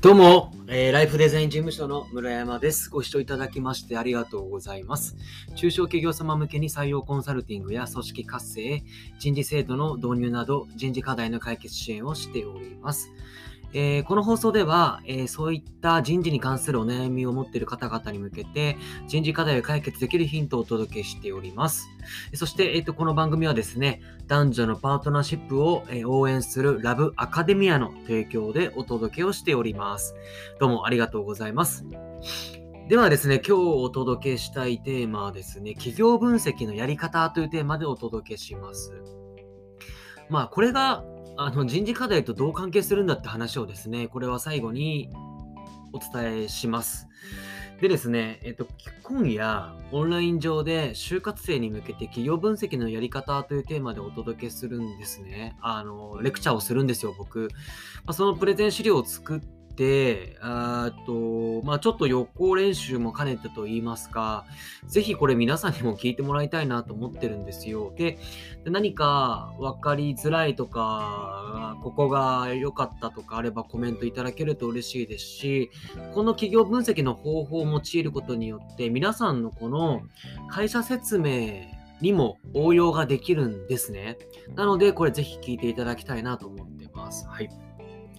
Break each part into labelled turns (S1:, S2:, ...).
S1: どうも、えー、ライフデザイン事務所の村山です。ご視聴いただきましてありがとうございます。中小企業様向けに採用コンサルティングや組織活性、人事制度の導入など人事課題の解決支援をしております。えー、この放送では、えー、そういった人事に関するお悩みを持っている方々に向けて、人事課題を解決できるヒントをお届けしております。そして、えーと、この番組はですね、男女のパートナーシップを、えー、応援するラブアカデミアの提供でお届けをしております。どうもありがとうございます。ではですね、今日お届けしたいテーマはですね、企業分析のやり方というテーマでお届けします。まあ、これがあの人事課題とどう関係するんだって話をですね、これは最後にお伝えします。でですね、えっと、今夜、オンライン上で就活生に向けて企業分析のやり方というテーマでお届けするんですね。あの、レクチャーをするんですよ、僕。まあ、そのプレゼン資料を作って、あと、まあちょっと予行練習も兼ねてと言いますか、ぜひこれ皆さんにも聞いてもらいたいなと思ってるんですよ。で、何か分かりづらいとか、ここが良かったとかあればコメントいただけると嬉しいですし、この企業分析の方法を用いることによって、皆さんのこの会社説明にも応用ができるんですね。なので、これぜひ聞いていただきたいなと思ってます。はい。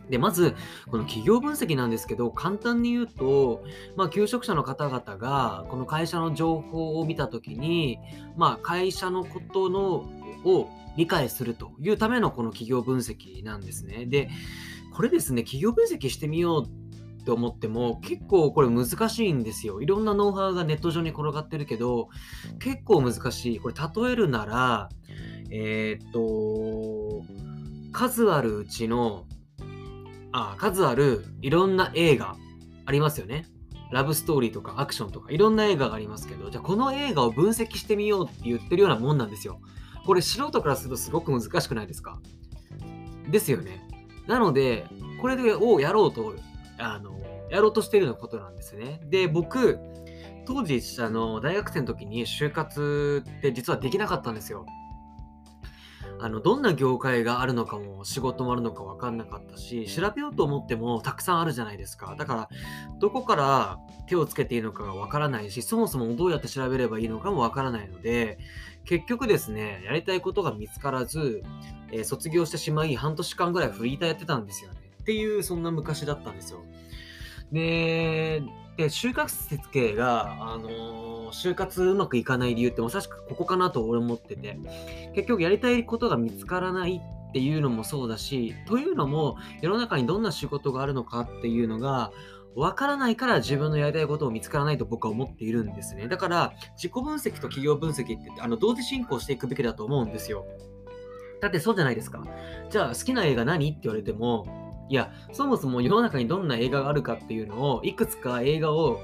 S1: で、まず、この企業分析なんですけど、簡単に言うと、まあ、求職者の方々が、この会社の情報を見たときに、まあ、会社のことの、を理解するというためのこの企業分析なんですね。で、これですね、企業分析してみようって思っても結構これ難しいんですよ。いろんなノウハウがネット上に転がってるけど結構難しい。これ例えるならえー、っと数あるうちのあ数あるいろんな映画ありますよね。ラブストーリーとかアクションとかいろんな映画がありますけど、じゃあこの映画を分析してみようって言ってるようなもんなんですよ。これ素人からするとすごく難しくないですか？ですよね。なので、これをやろうと、あの、やろうとしてるようなことなんですね。で、僕、当時、あの、大学生の時に就活って実はできなかったんですよ。あのどんな業界があるのかも仕事もあるのか分かんなかったし調べようと思ってもたくさんあるじゃないですか。だからどこから手をつけていいのかが分からないしそもそもどうやって調べればいいのかも分からないので結局ですねやりたいことが見つからず、えー、卒業してしまい半年間ぐらいフリーターやってたんですよね。っていうそんな昔だったんですよ。でで就活設計が、あのー、就活うまくいかない理由ってまさしくここかなと俺思ってて結局やりたいことが見つからないっていうのもそうだしというのも世の中にどんな仕事があるのかっていうのがわからないから自分のやりたいことを見つからないと僕は思っているんですね。だから自己分析と企業分析ってあの同時進行していくべきだと思うんですよ。だってそうじゃないですか。じゃあ好きな映画何って言われてもいや、そもそも世の中にどんな映画があるかっていうのを、いくつか映画を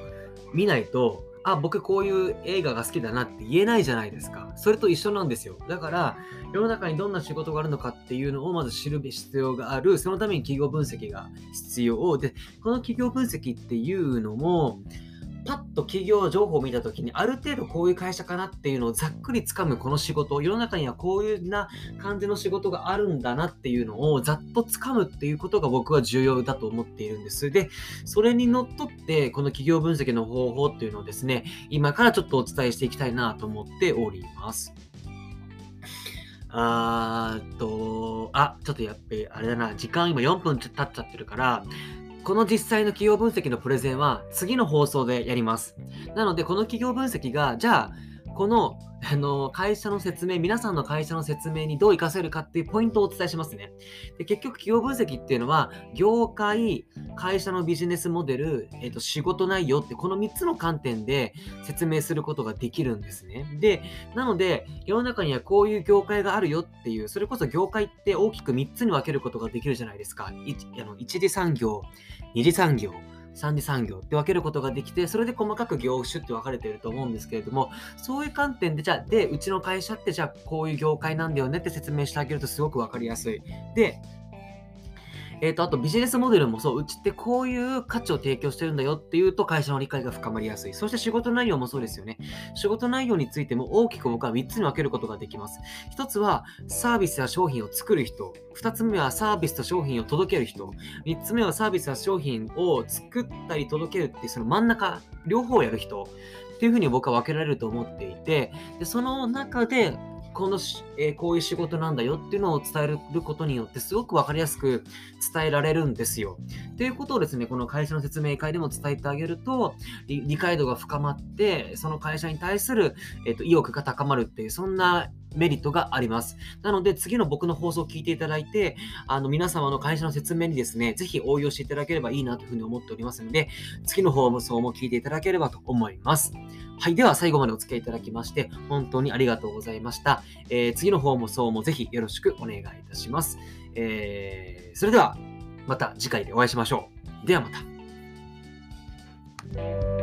S1: 見ないと、あ、僕こういう映画が好きだなって言えないじゃないですか。それと一緒なんですよ。だから、世の中にどんな仕事があるのかっていうのをまず知る必要がある。そのために企業分析が必要で、この企業分析っていうのも、パッと企業情報を見た時にある程度こういう会社かなっていうのをざっくりつかむこの仕事世の中にはこういうな感じの仕事があるんだなっていうのをざっとつかむっていうことが僕は重要だと思っているんです。でそれにのっとってこの企業分析の方法っていうのをですね今からちょっとお伝えしていきたいなと思っております。あーっと、あ、ちょっとやっぱりあれだな、時間今4分経っちゃってるから、この実際の企業分析のプレゼンは次の放送でやります。なので、この企業分析が、じゃあ、このあの会社の説明、皆さんの会社の説明にどう活かせるかっていうポイントをお伝えしますね。で結局、企業分析っていうのは、業界、会社のビジネスモデル、えー、と仕事内容って、この3つの観点で説明することができるんですね。で、なので、世の中にはこういう業界があるよっていう、それこそ業界って大きく3つに分けることができるじゃないですか。あの一次産業、二次産業、三次産業って分けることができて、それで細かく業種って分かれていると思うんですけれども、そういう観点で、じゃあ、で、うちの会社ってじゃあこういう業界なんだよねって説明してあげるとすごく分かりやすい。で、えっ、と、あとビジネスモデルもそう、うちってこういう価値を提供してるんだよっていうと会社の理解が深まりやすい。そして仕事内容もそうですよね。仕事内容についても大きく僕は3つに分けることができます。1つはサービスや商品を作る人。2つ目はサービスと商品を届ける人。3つ目はサービスや商品を作ったり届けるっていうその真ん中、両方やる人。っていうふうに僕は分けられると思っていて、でその中でこのえー、こういう仕事なんだよっていうのを伝えることによってすごく分かりやすく伝えられるんですよ。ということをですね、この会社の説明会でも伝えてあげると、理解度が深まって、その会社に対する、えーと、意欲が高まるっていう、そんなメリットがあります。なので、次の僕の放送を聞いていただいて、あの、皆様の会社の説明にですね、ぜひ応用していただければいいなというふうに思っておりますので、次の放送も聞いていただければと思います。はい。では、最後までお付き合いいただきまして、本当にありがとうございました。えー、次の方もそうもぜひよろしくお願いいたします。えー、それでは、また次回でお会いしましょう。ではまた。